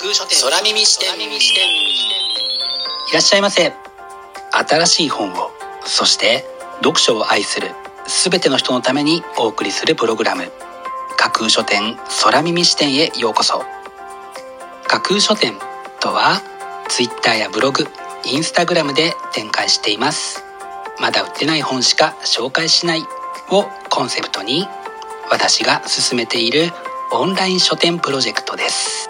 空書店。空耳視点。いらっしゃいませ。新しい本をそして読書を愛する全ての人のためにお送りするプログラム。架空書店空耳視点へようこそ。架空書店とは Twitter やブログインスタグラムで展開しています。まだ売ってない本しか紹介しないをコンセプトに私が進めているオンライン書店プロジェクトです。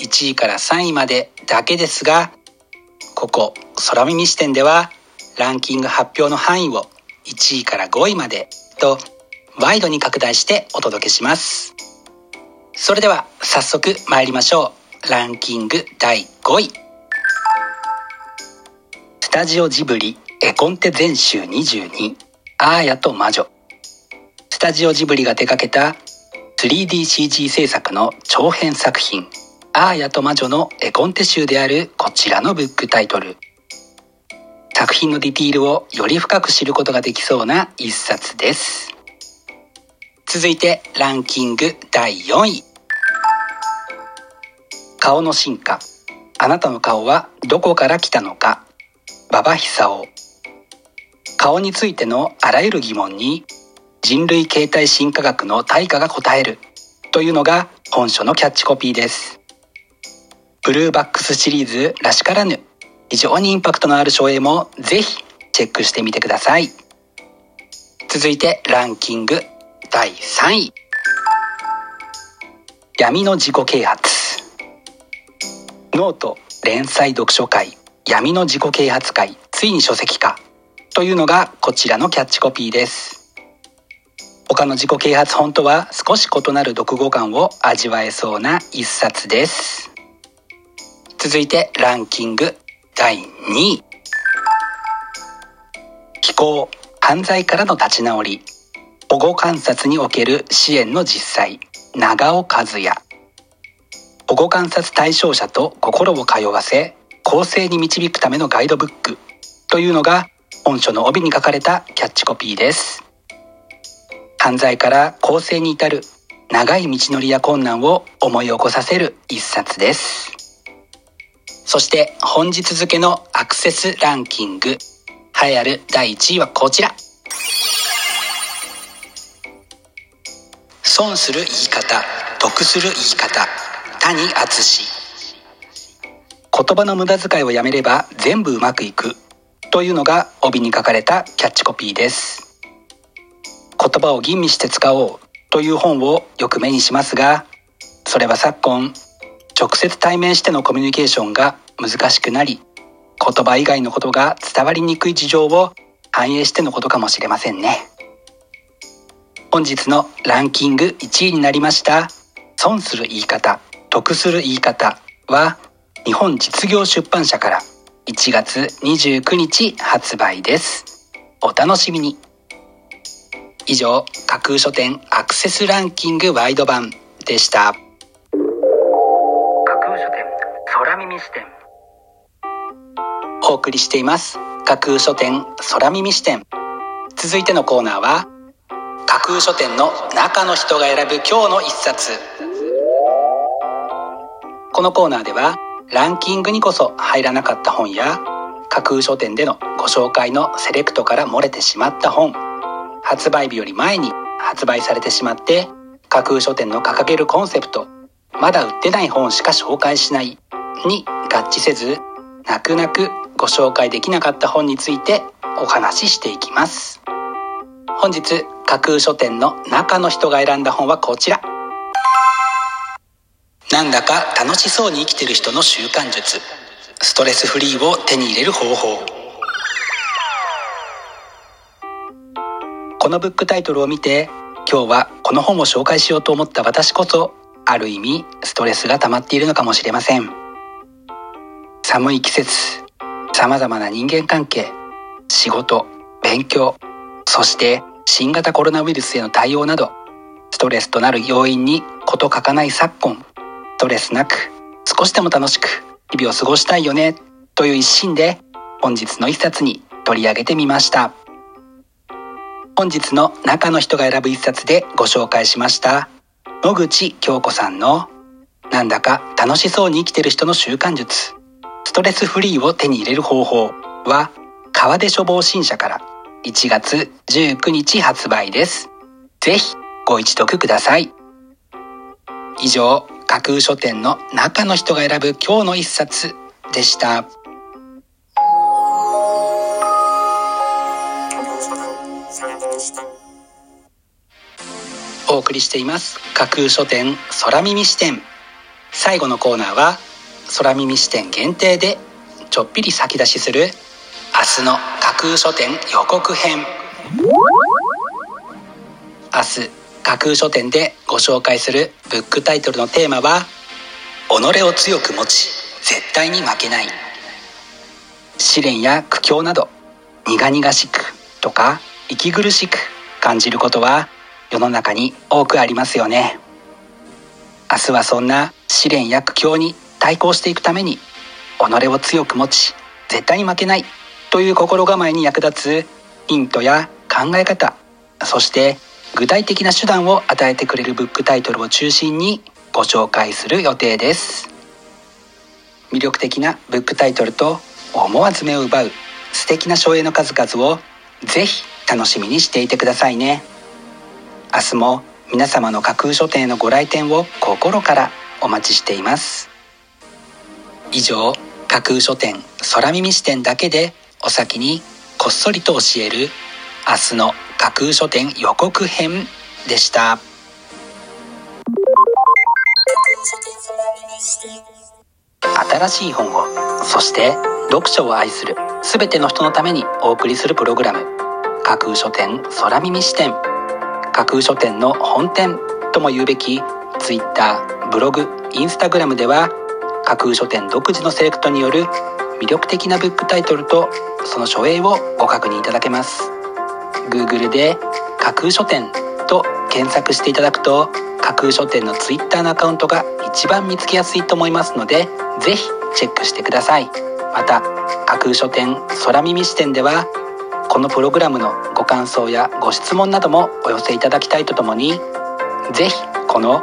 1位から3位までだけですがここ空耳視点ではランキング発表の範囲を1位から5位までとワイドに拡大してお届けします。それでは早速参りましょう。ランキング第5位。スタジオジブリ絵コンテ全集22アーヤと魔女。スタジオジブリが手掛けた 3DCG 制作の長編作品。アーヤと魔女の絵コンテ集であるこちらのブックタイトル。作品のディティールをより深く知ることができそうな一冊です。続いてランキング第4位。顔の進化。あなたの顔はどこから来たのか。馬場久夫。顔についてのあらゆる疑問に人類形態進化学の対価が答えるというのが本書のキャッチコピーです。ブルーバックスシリーズらしからぬ非常にインパクトのある書影もぜひチェックしてみてください。続いてランキング第3位。闇の自己啓発。ノート連載読書会。闇の自己啓発会。ついに書籍化。というのがこちらのキャッチコピーです。他の自己啓発本とは少し異なる読後感を味わえそうな一冊です。続いてランキング第2位。気候犯罪からの立ち直り。保護観察における支援の実際。長尾和也。保護観察対象者と心を通わせ公正に導くためのガイドブック。というのが本書の帯に書かれたキャッチコピーです。犯罪から公正に至る長い道のりや困難を思い起こさせる一冊です。そして本日付のアクセスランキング栄えある第1位はこちら。損する言い方得する言い方谷敦言葉の無駄遣いをやめれば全部うまくいくというのが帯に書かれたキャッチコピーです。言葉を吟味して使おうという本をよく目にしますがそれは昨今直接対面してのコミュニケーションが難しくなり言葉以外のことが伝わりにくい事情を反映してのことかもしれませんね。本日のランキング1位になりました損する言い方得する言い方は日本実業出版社から1月29日発売です。お楽しみに。以上架空書店アクセスランキングワイド版でした。空耳視点。お送りしています。架空書店空耳視点。続いてのコーナーは架空書店の中の人が選ぶ今日の一冊。このコーナーではランキングにこそ入らなかった本や架空書店でのご紹介のセレクトから漏れてしまった本。発売日より前に発売されてしまって架空書店の掲げるコンセプトまだ売ってない本しか紹介しない。に合致せず泣く泣くご紹介できなかった本についてお話ししていきます。本日架空書店の中の人が選んだ本はこちら。なんだか楽しそうに生きてる人の習慣術。ストレスフリーを手に入れる方法。このブックタイトルを見て今日はこの本を紹介しようと思った私こそある意味ストレスが溜まっているのかもしれません。寒い季節様々な人間関係仕事勉強そして新型コロナウイルスへの対応などストレスとなる要因に事欠かない昨今ストレスなく少しでも楽しく日々を過ごしたいよねという一心で本日の一冊に取り上げてみました。本日の中の人が選ぶ一冊でご紹介しました野口京子さんのなんだか楽しそうに生きてる人の習慣術。ストレスフリーを手に入れる方法は川出処方新社から1月19日発売です。ぜひご一読ください。以上、架空書店の中の人が選ぶ今日の一冊でした。お送りしています架空書店空耳視点最後のコーナーは空耳視点限定でちょっぴり先出しする明日の架空書店予告編。明日架空書店でご紹介するブックタイトルのテーマは「己を強く持ち絶対に負けない」試練や苦境など苦々しくとか息苦しく感じることは世の中に多くありますよね。明日はそんな試練や苦境に対抗していくために己を強く持ち絶対に負けないという心構えに役立つヒントや考え方そして具体的な手段を与えてくれるブックタイトルを中心にご紹介する予定です。魅力的なブックタイトルと思わず目を奪う素敵な省エの数々をぜひ楽しみにしていてくださいね。明日も皆様の架空書店へのご来店を心からお待ちしています。以上架空書店空耳視点だけでお先にこっそりと教える明日の架空書店予告編でした。新しい本をそして読書を愛する全ての人のためにお送りするプログラム。架空書店空耳視点架空書店の本店とも言うべき Twitter ブログインスタグラムでは架空書店独自のセレクトによる魅力的なブックタイトルとその書影をご確認いただけます。Google で架空書店と検索していただくと架空書店の Twitter のアカウントが一番見つけやすいと思いますのでぜひチェックしてください。また架空書店空耳視点ではこのプログラムのご感想やご質問などもお寄せいただきたいとともにぜひこの